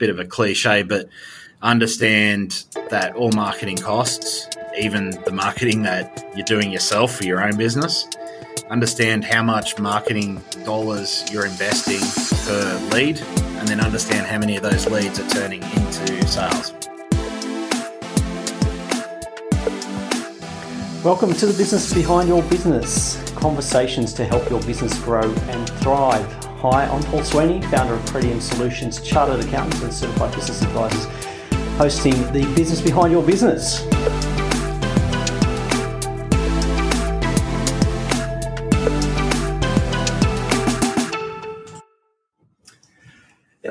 bit of a cliche, but understand that all marketing costs, even the marketing that you're doing yourself for your own business. Understand how much marketing dollars you're investing per lead, and then understand how many of those leads are turning into sales. Welcome to the business behind your business conversations to help your business grow and thrive. Hi, I'm Paul Sweeney, founder of Pretium Solutions, chartered accountants and certified business advisors, hosting the business behind your business.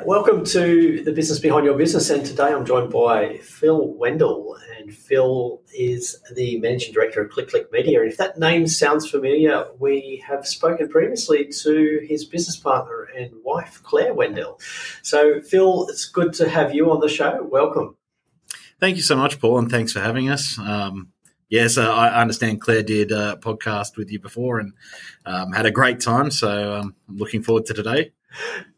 Welcome to the business behind your business, and today I'm joined by Phil Wendell, and Phil is the managing director of Click Click Media. And if that name sounds familiar, we have spoken previously to his business partner and wife, Claire Wendell. So, Phil, it's good to have you on the show. Welcome. Thank you so much, Paul, and thanks for having us. Um, yes, uh, I understand Claire did a podcast with you before and um, had a great time. So um, I'm looking forward to today.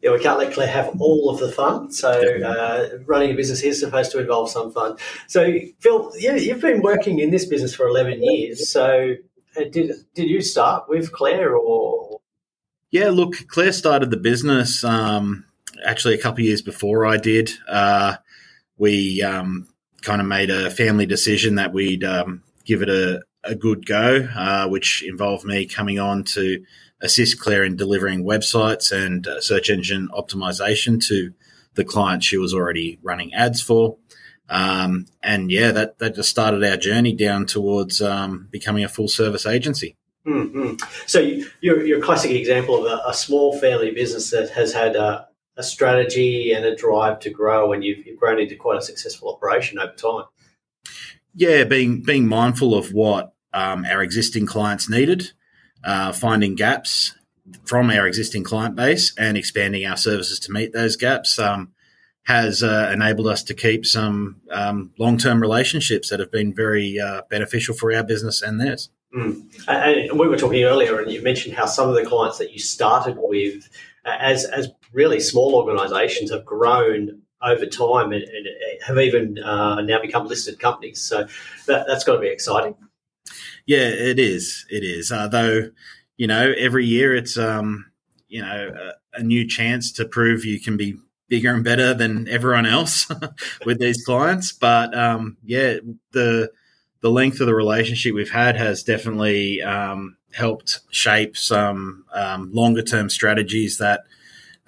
Yeah, we can't let Claire have all of the fun. So uh, running a business is supposed to involve some fun. So Phil, yeah, you've been working in this business for eleven years. So uh, did did you start with Claire or? Yeah, look, Claire started the business um, actually a couple of years before I did. Uh, we um, kind of made a family decision that we'd um, give it a, a good go, uh, which involved me coming on to assist Claire in delivering websites and uh, search engine optimization to the client she was already running ads for. Um, and yeah, that, that just started our journey down towards um, becoming a full service agency. Mm-hmm. So you're, you're a classic example of a, a, small family business that has had a, a, strategy and a drive to grow, and you've, you've grown into quite a successful operation over time. Yeah, being being mindful of what um, our existing clients needed, uh, finding gaps from our existing client base and expanding our services to meet those gaps um, has uh, enabled us to keep some um, long term relationships that have been very uh, beneficial for our business and theirs. Mm. And we were talking earlier, and you mentioned how some of the clients that you started with, as as really small organisations, have grown over time and, and have even uh, now become listed companies. So that, that's got to be exciting. Yeah, it is. It is. Uh, though, you know, every year it's um, you know a, a, new chance to prove you can be bigger and better than everyone else with these clients. But um, yeah, the the length of the relationship we've had has definitely um, helped shape some um, longer term strategies that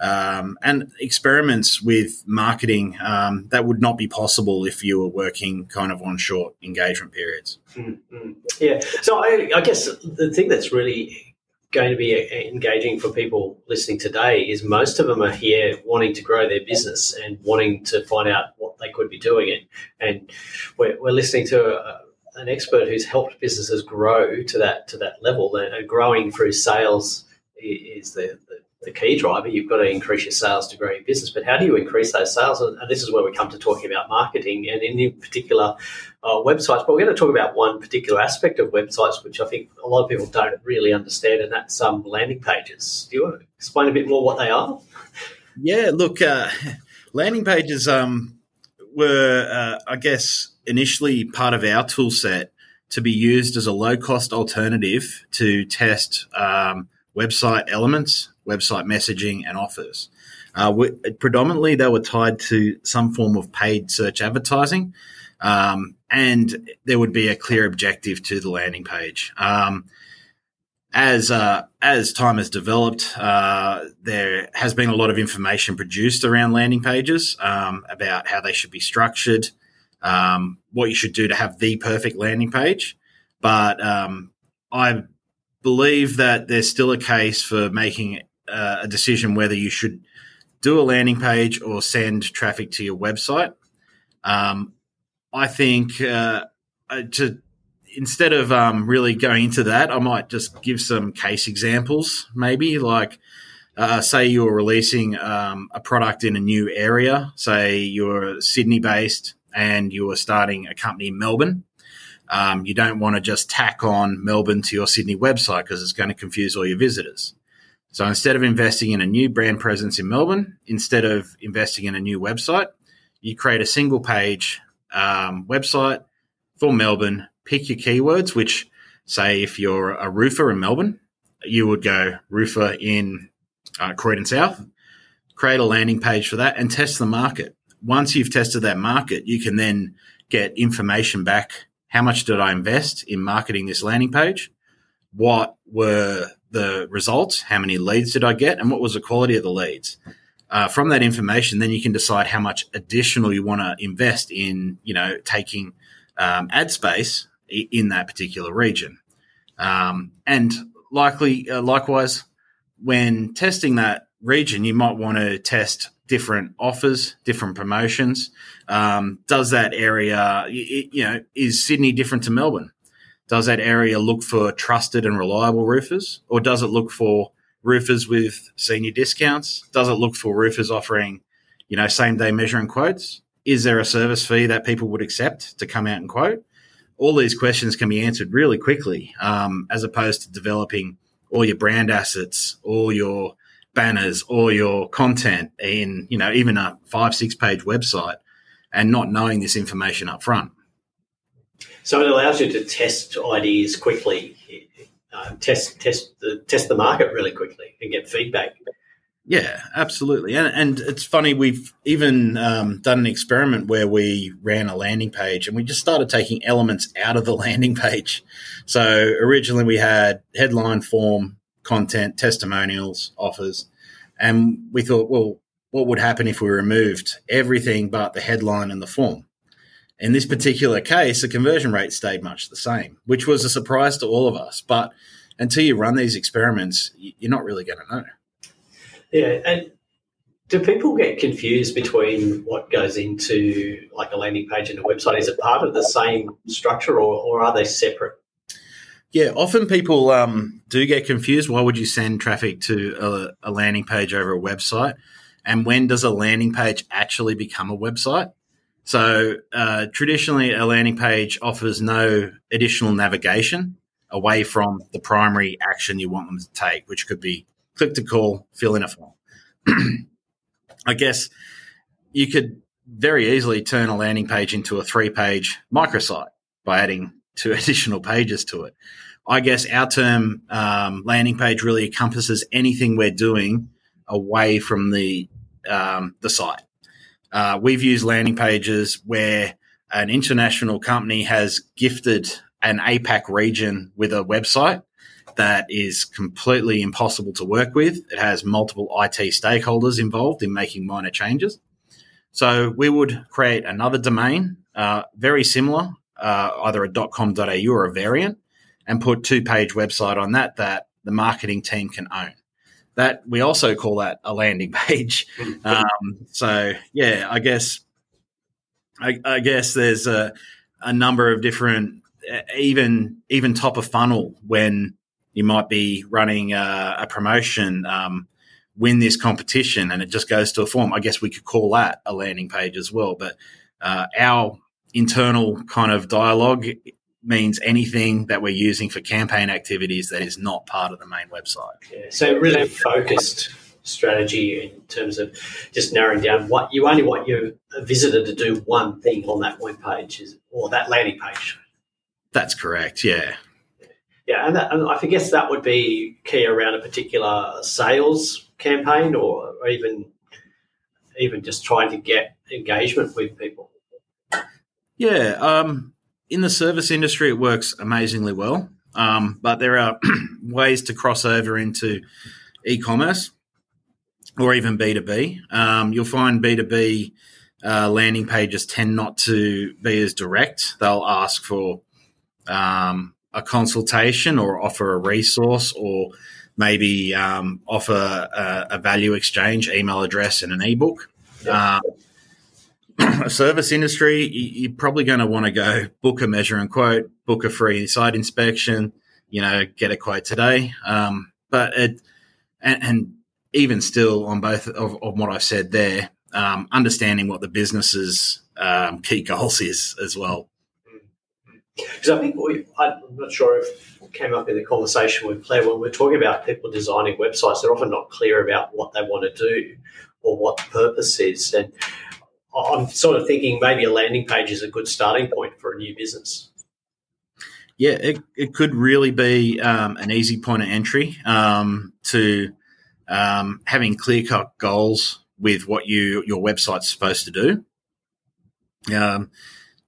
um, and experiments with marketing um, that would not be possible if you were working kind of on short engagement periods. Mm-hmm. Yeah. So I, I, guess the thing that's really going to be engaging for people listening today is most of them are here wanting to grow their business and wanting to find out what they could be doing. And, and we're, we're listening to a, an expert who's helped businesses grow to that to that level and growing through sales is the, the the key driver. You've got to increase your sales to grow your business. But how do you increase those sales? And, this is where we come to talking about marketing and in particular uh, websites. But we're going to talk about one particular aspect of websites, which I think a lot of people don't really understand, and that's um, landing pages. Do you want to explain a bit more what they are? Yeah, look, uh, landing pages um, were, uh, I guess, initially part of our tool set to be used as a low cost alternative to test um, website elements website messaging, and offers. Uh, we, predominantly, they were tied to some form of paid search advertising, um, and there would be a clear objective to the landing page. Um, as uh, as time has developed, uh, there has been a lot of information produced around landing pages um, about how they should be structured, um, what you should do to have the perfect landing page. But um, I believe that there's still a case for making uh, a decision whether you should do a landing page or send traffic to your website. Um, I think uh, to instead of um, really going into that, I might just give some case examples. Maybe like uh, say you're releasing um, a product in a new area. Say you're Sydney based and you're starting a company in Melbourne. Um, you don't want to just tack on Melbourne to your Sydney website because it's going to confuse all your visitors. So instead of investing in a new brand presence in Melbourne, instead of investing in a new website, you create a single page um, website for Melbourne, pick your keywords, which say if you're a roofer in Melbourne, you would go roofer in uh, Croydon South, create a landing page for that and test the market. Once you've tested that market, you can then get information back. How much did I invest in marketing this landing page? What were the results? How many leads did I get? And what was the quality of the leads? Uh, from that information, then you can decide how much additional you want to invest in, you know, taking um, ad space in that particular region. Um, and likely, uh, likewise, when testing that region, you might want to test different offers, different promotions. Um, does that area, you know, is Sydney different to Melbourne? Does that area look for trusted and reliable roofers, or does it look for roofers with senior discounts? Does it look for roofers offering, you know, same day measuring quotes? Is there a service fee that people would accept to come out and quote? All these questions can be answered really quickly, um, as opposed to developing all your brand assets, all your banners, all your content in, you know, even a five, six page website and not knowing this information up front. So it allows you to test ideas quickly, uh, test test the test the market really quickly, and get feedback. Yeah, absolutely. And, and it's funny, we've even um, done an experiment where we ran a landing page and we just started taking elements out of the landing page. So originally we had headline form, content, testimonials, offers. And we thought, well, what would happen if we removed everything but the headline and the form? In this particular case, the conversion rate stayed much the same, which was a surprise to all of us. But until you run these experiments, you're not really going to know. Yeah, and do people get confused between what goes into like a landing page and a website? Is it part of the same structure, or, or are they separate? Yeah, often people um, do get confused. Why would you send traffic to a, a landing page over a website? And when does a landing page actually become a website? So uh, traditionally, a landing page offers no additional navigation away from the primary action you want them to take, which could be click to call, fill in a form. I guess you could very easily turn a landing page into a three page microsite by adding two additional pages to it. I guess our term um, landing page really encompasses anything we're doing away from the um, the site. Uh, we've used landing pages where an international company has gifted an APAC region with a website that is completely impossible to work with. It has multiple IT stakeholders involved in making minor changes. So we would create another domain, uh, very similar, uh, either a .com.au or a variant, and put two page website on that that the marketing team can own that we also call that a landing page. Mm-hmm. Um, so yeah, I guess I, I guess there's a, a, number of different even even top of funnel when you might be running a, a promotion. Um, win this competition and it just goes to a form. I guess we could call that a landing page as well. But uh, our internal kind of dialogue means anything that we're using for campaign activities that is not part of the main website. Yeah, so really focused strategy in terms of just narrowing down what you only want your visitor to do one thing on that web page is, or that landing page. That's correct. Yeah. Yeah, and, that, and I guess that would be key around a particular sales campaign, or, or even even just trying to get engagement with people. Yeah, um, in the service industry, it works amazingly well. Um, but there are ways to cross over into e-commerce or even B2B. Um, you'll find B2B uh, landing pages tend not to be as direct. They'll ask for um, a consultation or offer a resource or maybe um, offer a, a, value exchange, email address, and an ebook. Yeah. A service industry, you're probably going to want to go book a measure and quote, book a free site inspection, you know, get a quote today. Um, but it, and, and, even still on both of, of what I've said there, um, understanding what the business's um, key goals is as well. Because I think we, I'm not sure if it came up in the conversation with Claire when we're talking about people designing websites, they're often not clear about what they want to do or what the purpose is. And I'm sort of thinking maybe a landing page is a good starting point for a new business. Yeah, it, it could really be um, an easy point of entry um, to um, having clear cut goals with what you your website's supposed to do. Um,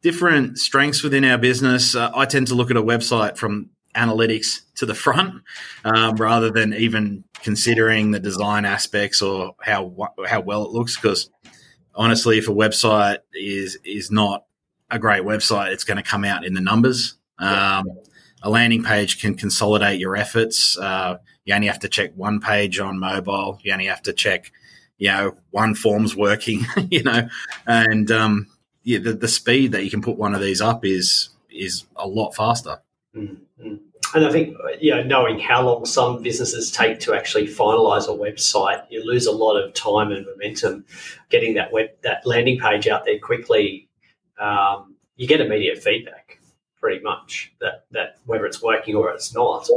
different strengths within our business. Uh, I tend to look at a website from analytics to the front um, rather than even considering the design aspects or how how well it looks. Because honestly, if a website is is not a great website, it's going to come out in the numbers. Um, a landing page can consolidate your efforts. Uh, you only have to check one page on mobile. You only have to check, you know, one form's working. You know, and um, yeah, the, the speed that you can put one of these up is is a lot faster. Mm-hmm. And I think you know, knowing how long some businesses take to actually finalize a website, you lose a lot of time and momentum getting that web that landing page out there quickly. Um, you get immediate feedback, pretty much that that whether it's working or it's not,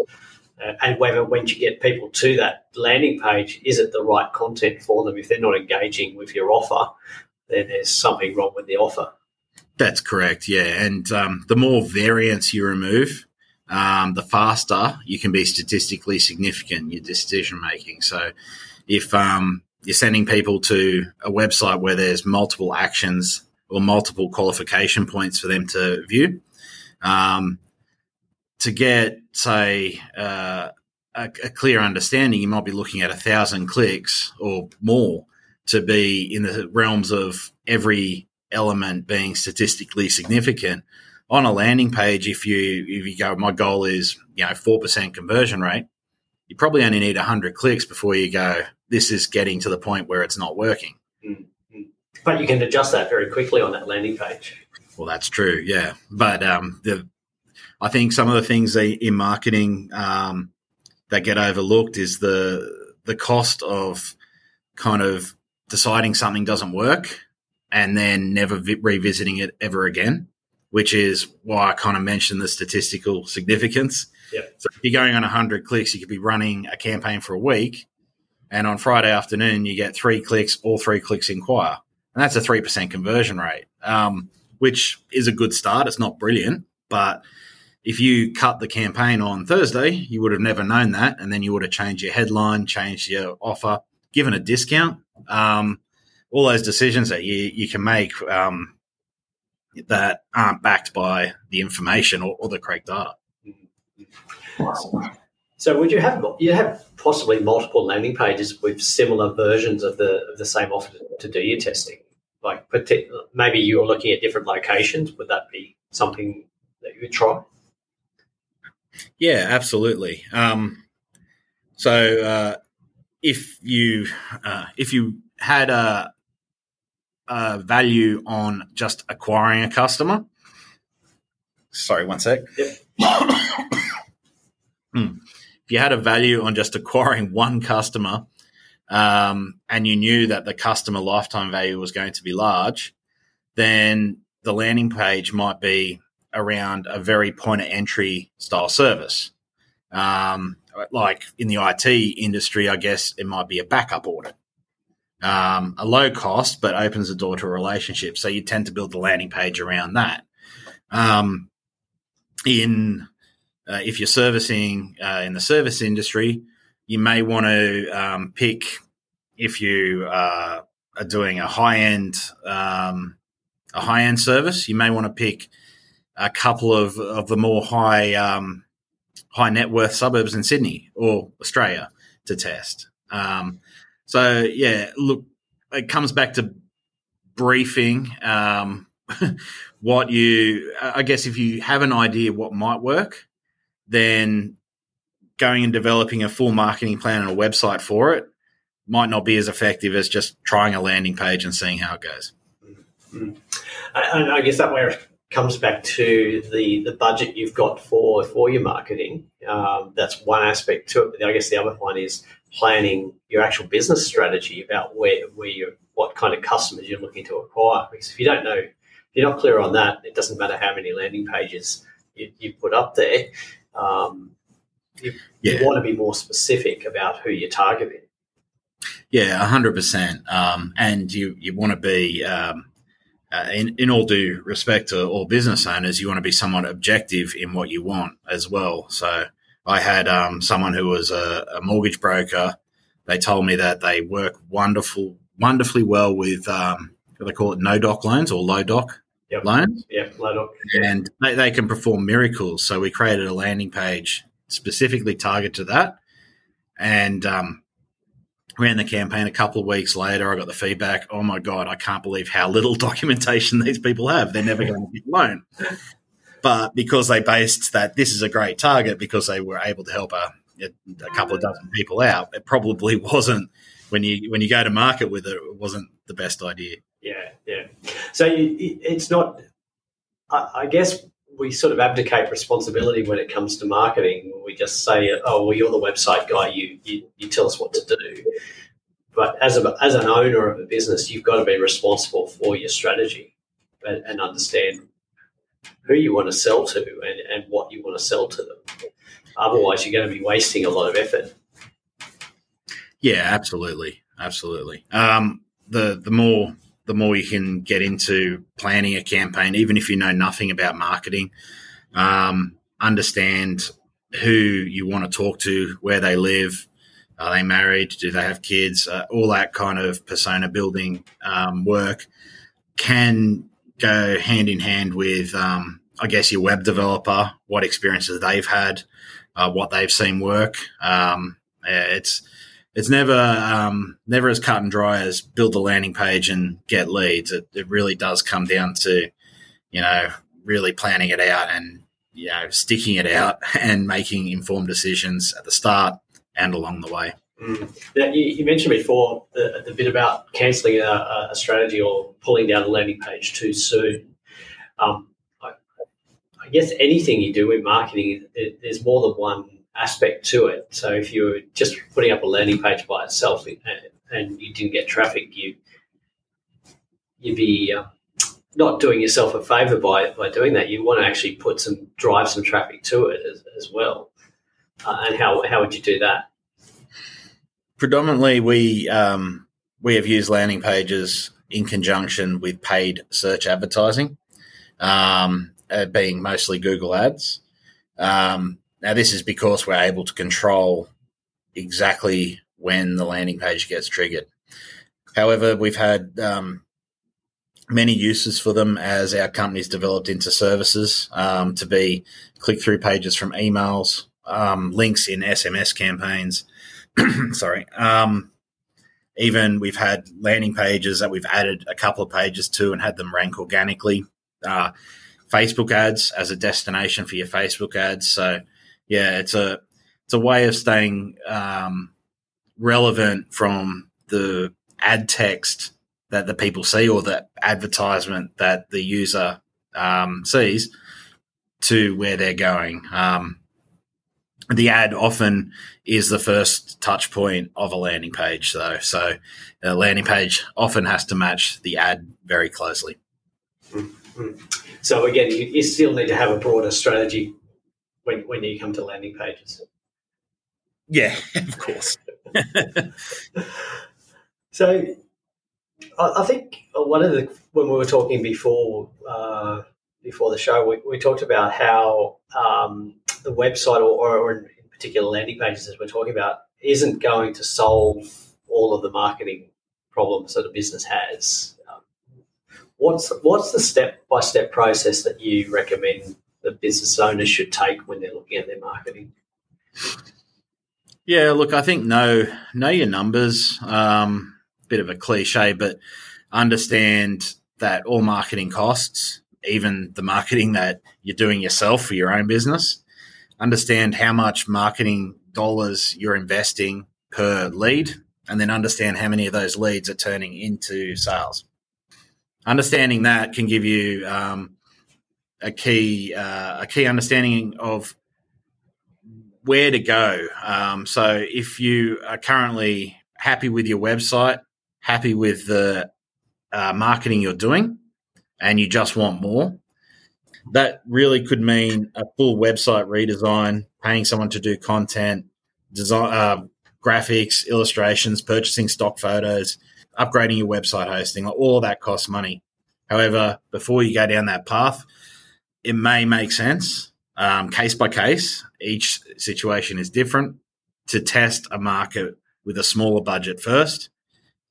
uh, and whether when you get people to that landing page, is it the right content for them? If they're not engaging with your offer, then there's something wrong with the offer. That's correct. Yeah, and um, the more variance you remove, um, the faster you can be statistically significant in your decision making. So, if um, you're sending people to a website where there's multiple actions or multiple qualification points for them to view, um, to get say uh, a, a, clear understanding, you might be looking at a thousand clicks or more to be in the realms of every element being statistically significant on a landing page if you if you go my goal is you know 4% conversion rate you probably only need 100 clicks before you go this is getting to the point where it's not working. Mm-hmm. but you can adjust that very quickly on that landing page. Well that's true yeah. But um, the i think some of the things in marketing um, that get overlooked is the the cost of kind of deciding something doesn't work and then never vi- revisiting it ever again, which is why I kind of mentioned the statistical significance. Yep. So if you're going on 100 clicks, you could be running a campaign for a week, and on Friday afternoon, you get three clicks, all three clicks inquire. And that's a 3% conversion rate, um, which is a good start. It's not brilliant, but if you cut the campaign on Thursday, you would have never known that. And then you would have changed your headline, changed your offer, given a discount. Um, all those decisions that you, you can make um, that aren't backed by the information or, or the correct data. So, would you have you have possibly multiple landing pages with similar versions of the of the same offer to do your testing? Like, maybe you're looking at different locations. Would that be something that you would try? Yeah, absolutely. Um, so, uh, if you uh, if you had a uh, value on just acquiring a customer. Sorry, one sec. Yep. hmm. If you had a value on just acquiring one customer um, and you knew that the customer lifetime value was going to be large, then the landing page might be around a very point of entry style service. Um, like in the IT industry, I guess it might be a backup audit um, a low cost, but opens the door to a relationship. So you tend to build the landing page around that. Um, in uh, if you're servicing uh, in the service industry, you may want to um, pick if you uh, are doing a high end um, a high end service. You may want to pick a couple of, of the more high um, high net worth suburbs in Sydney or Australia to test. Um, so yeah, look, it comes back to briefing. Um, what you, I guess, if you have an idea what might work, then going and developing a full marketing plan and a website for it might not be as effective as just trying a landing page and seeing how it goes. Mm-hmm. I guess that where it comes back to the the budget you've got for for your marketing. Um, that's one aspect to it. But I guess the other one is planning your actual business strategy about where where you what kind of customers you're looking to acquire. Because if you don't know, if you're not clear on that, it doesn't matter how many landing pages you, you put up there. Um, you, Yeah. you want to be more specific about who you're targeting. Yeah, hundred percent. Um, and you you want to be, um, uh, in in all due respect to all business owners, you want to be somewhat objective in what you want as well. So I had um, someone who was a, a mortgage broker. They told me that they work wonderful, wonderfully well with um, what they call it no doc loans or low doc Yep. loans, Yeah, load up. and they, they can perform miracles. So we created a landing page specifically targeted to that, and um, ran the campaign a couple of weeks later. I got the feedback. Oh my god, I can't believe how little documentation these people have. They're never going to get a loan. But because they based that this is a great target because they were able to help a, a couple of dozen people out, it probably wasn't when you when you go to market with it. It wasn't the best idea. Yeah, yeah. So it's not. I, guess we sort of abdicate responsibility when it comes to marketing. We just say, "Oh, well, you're the website guy. You you, you tell us what to do." But as a, as an owner of a business, you've got to be responsible for your strategy and, and understand who you want to sell to and, and what you want to sell to them. Otherwise, you're going to be wasting a lot of effort. Yeah, absolutely, absolutely. Um, the the more the more you can get into planning a campaign, even if you know nothing about marketing, um, understand who you want to talk to, where they live, are they married, do they have kids, uh, all that kind of persona building um, work can go hand in hand with, um, I guess, your web developer, what experiences they've had, uh, what they've seen work. Um, it's it's never um, never as cut and dry as build the landing page and get leads. It, it really does come down to you know really planning it out and you know sticking it out and making informed decisions at the start and along the way. Mm. Now, you, you mentioned before the, the bit about cancelling a, a strategy or pulling down a landing page too soon. Um, I, I guess anything you do in marketing, there- there's more than one aspect to it. So if you're just putting up a landing page by itself and, and you didn't get traffic, you you'd be uh, not doing yourself a favour by by doing that. You want to actually put some drive some traffic to it as, as well. Uh, and how how would you do that? Predominantly, we um, we have used landing pages in conjunction with paid search advertising, um, uh, being mostly Google Ads. Um, now, this is because we're able to control exactly when the landing page gets triggered. However, we've had um, many uses for them as our company's developed into services um, to be click through pages from emails, um, links in SMS campaigns. Sorry. Um, even we've had landing pages that we've added a couple of pages to and had them rank organically. Uh, Facebook ads as a destination for your Facebook ads. So, yeah, it's a it's a way of staying um, relevant from the ad text that the people see or the advertisement that the user um, sees to where they're going. Um, the ad often is the first touch point of a landing page, though. So, a landing page often has to match the ad very closely. So again, you, you still need to have a broader strategy when, when you come to landing pages. Yeah, of course. So I, I think one of the when we were talking before uh, before the show, we, we talked about how um, the website or, or in particular landing pages, as we're talking about, isn't going to solve all of the marketing problems that a business has. Um, what's what's the step by step process that you recommend the business owners should take when they're looking at their marketing? Yeah, look, I think know know your numbers. Um, bit of a cliche, but understand that all marketing costs, even the marketing that you're doing yourself for your own business. Understand how much marketing dollars you're investing per lead, and then understand how many of those leads are turning into sales. Understanding that can give you um, a key uh, a key understanding of where to go. Um, so if you are currently happy with your website, happy with the uh, marketing you're doing, and you just want more, that really could mean a full website redesign, paying someone to do content, design, uh, graphics, illustrations, purchasing stock photos, upgrading your website hosting. All that costs money. However, before you go down that path, it may make sense um, case by case. Each situation is different to test a market with a smaller budget first,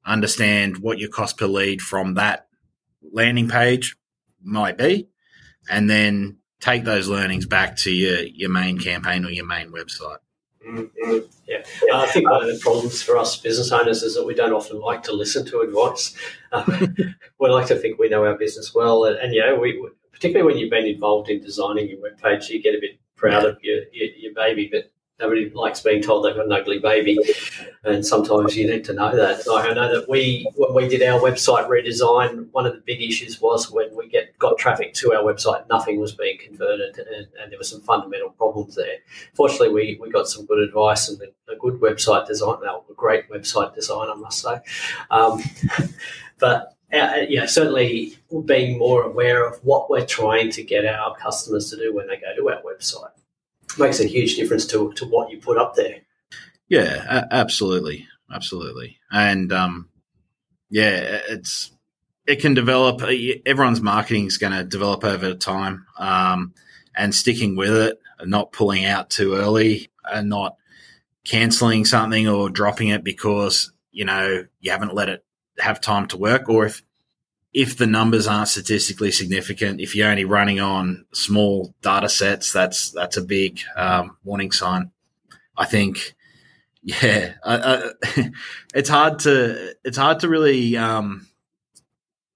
understand what your cost per lead from that landing page might be, and then take those learnings back to your, your main campaign or your main website. Mm-hmm. Yeah, I think one of the problems for us business owners is that we don't often like to listen to advice. Uh, we like to think we know our business well, and, and you know, we particularly when you've been involved in designing your web page, you get a bit proud of your, your, your baby, but nobody likes being told they've got an ugly baby, and sometimes you need to know that. Like I know that we when we did our website redesign, one of the big issues was when we get got traffic to our website, nothing was being converted, and, and there were some fundamental problems there. Fortunately, we, we got some good advice and a, good website design, a great website design, I must say. Um, but uh, yeah, certainly being more aware of what we're trying to get our customers to do when they go to our website makes a huge difference to, to what you put up there. Yeah, absolutely, absolutely, and um, yeah, it's it can develop. Uh, everyone's marketing is going to develop over time, um, and sticking with it, not pulling out too early, and not canceling something or dropping it because you know you haven't let it have time to work, or if if the numbers aren't statistically significant, if you're only running on small data sets, that's that's a big um, warning sign. I think, yeah, it's hard to it's hard to really um,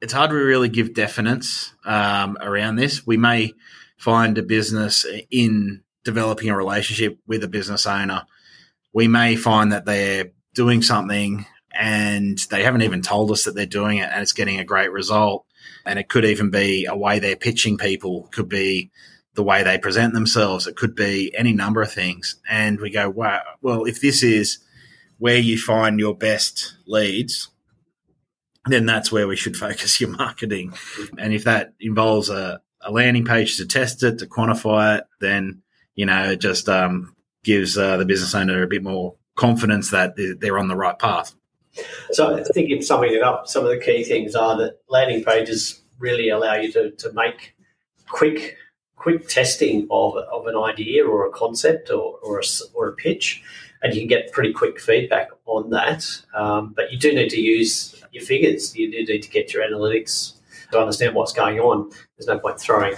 it's hard to really give definites um, around this. We may find a business in developing a relationship with a business owner. We may find that they're doing something and they haven't even told us that they're doing it and it's getting a great result. And it could even be a way they're pitching people, could be the way they present themselves, it could be any number of things. And we go, wow, well, if this is where you find your best leads, then that's where we should focus your marketing. And if that involves a, a landing page to test it, to quantify it, then, you know, it just um, gives uh, the business owner a bit more confidence that they're on the right path. So I think in summing it up, some of the key things are that landing pages really allow you to, to make quick quick testing of, of an idea or a concept or, or, a, or a pitch, and you can get pretty quick feedback on that. Um, but you do need to use your figures. You do need to get your analytics to understand what's going on. There's no point throwing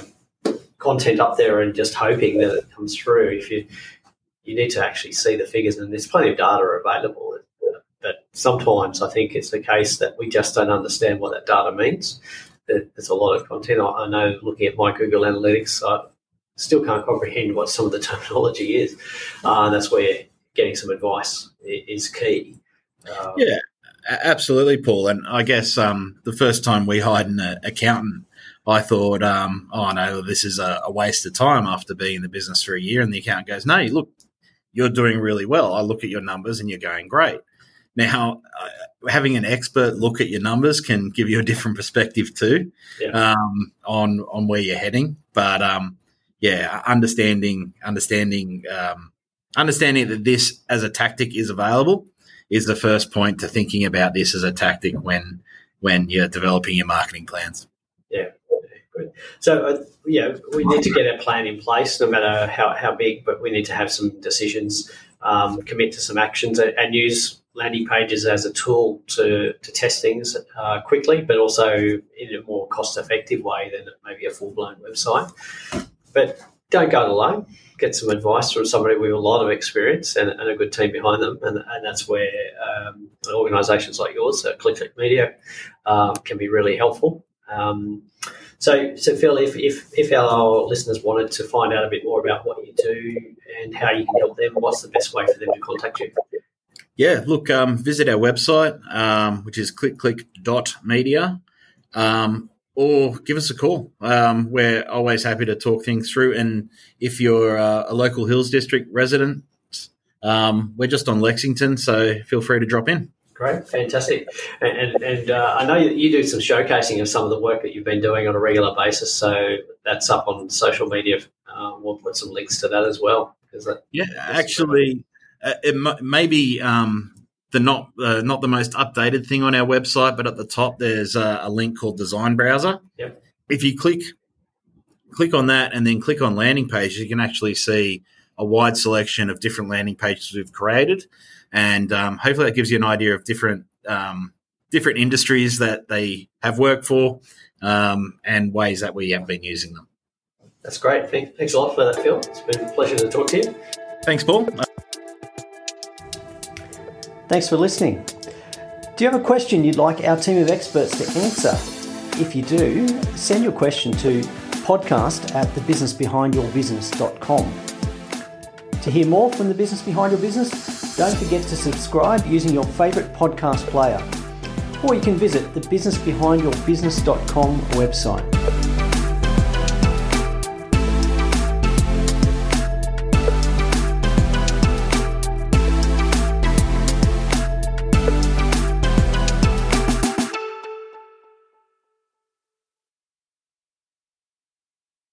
content up there and just hoping that it comes through. If you you need to actually see the figures, and there's plenty of data available. Sometimes I think it's the case that we just don't understand what that data means. There's a lot of content. I know looking at my Google Analytics, I still can't comprehend what some of the terminology is. Uh, that's where getting some advice is key. Um, yeah, absolutely, Paul. And I guess um, the first time we hired an accountant, I thought, um, oh no, this is a, a, waste of time after being in the business for a year. And the accountant goes, no, look, you're doing really well. I look at your numbers and you're going great. Now, uh, having an expert look at your numbers can give you a different perspective too yeah. um, on on where you're heading. But um, yeah, understanding understanding um, understanding that this as a tactic is available is the first point to thinking about this as a tactic when when you're developing your marketing plans. Yeah. Good. So, uh, yeah, we need to get a plan in place, no matter how, how big, but we need to have some decisions, um, commit to some actions, and, and use landing pages as a tool to, to test things uh, quickly, but also in a more cost effective way than maybe a full blown website. But don't go it alone. Get some advice from somebody with a lot of experience and, and a good team behind them. And, and that's where um, organisations like yours, uh, Media, uh, can be really helpful. Um, so, so Phil, if, if, if our listeners wanted to find out a bit more about what you do and how you can help them, what's the best way for them to contact you? Yeah, look, um, visit our website, um, which is clickclick.media, um, or give us a call. Um, we're always happy to talk things through. And if you're uh, a local Hills District resident, um, we're just on Lexington, so feel free to drop in. Great, fantastic, and and, and uh, I know you, you do some showcasing of some of the work that you've been doing on a regular basis. So that's up on social media. Uh, we'll put some links to that as well. That, yeah, actually, it m- maybe um, the not uh, not the most updated thing on our website, but at the top there's a, a link called Design Browser. Yep. If you click click on that and then click on landing pages, you can actually see a wide selection of different landing pages we've created and um, hopefully that gives you an idea of different um, different industries that they have worked for um, and ways that we have been using them. That's great. Thanks a lot for that, Phil. It's been a pleasure to talk to you. Thanks, Paul. Thanks for listening. Do you have a question you'd like our team of experts to answer? If you do, send your question to podcast at thebusinessbehindyourbusiness.com. To hear more from the business behind your business, don't forget to subscribe using your favourite podcast player, or you can visit the businessbehindyourbusiness.com website.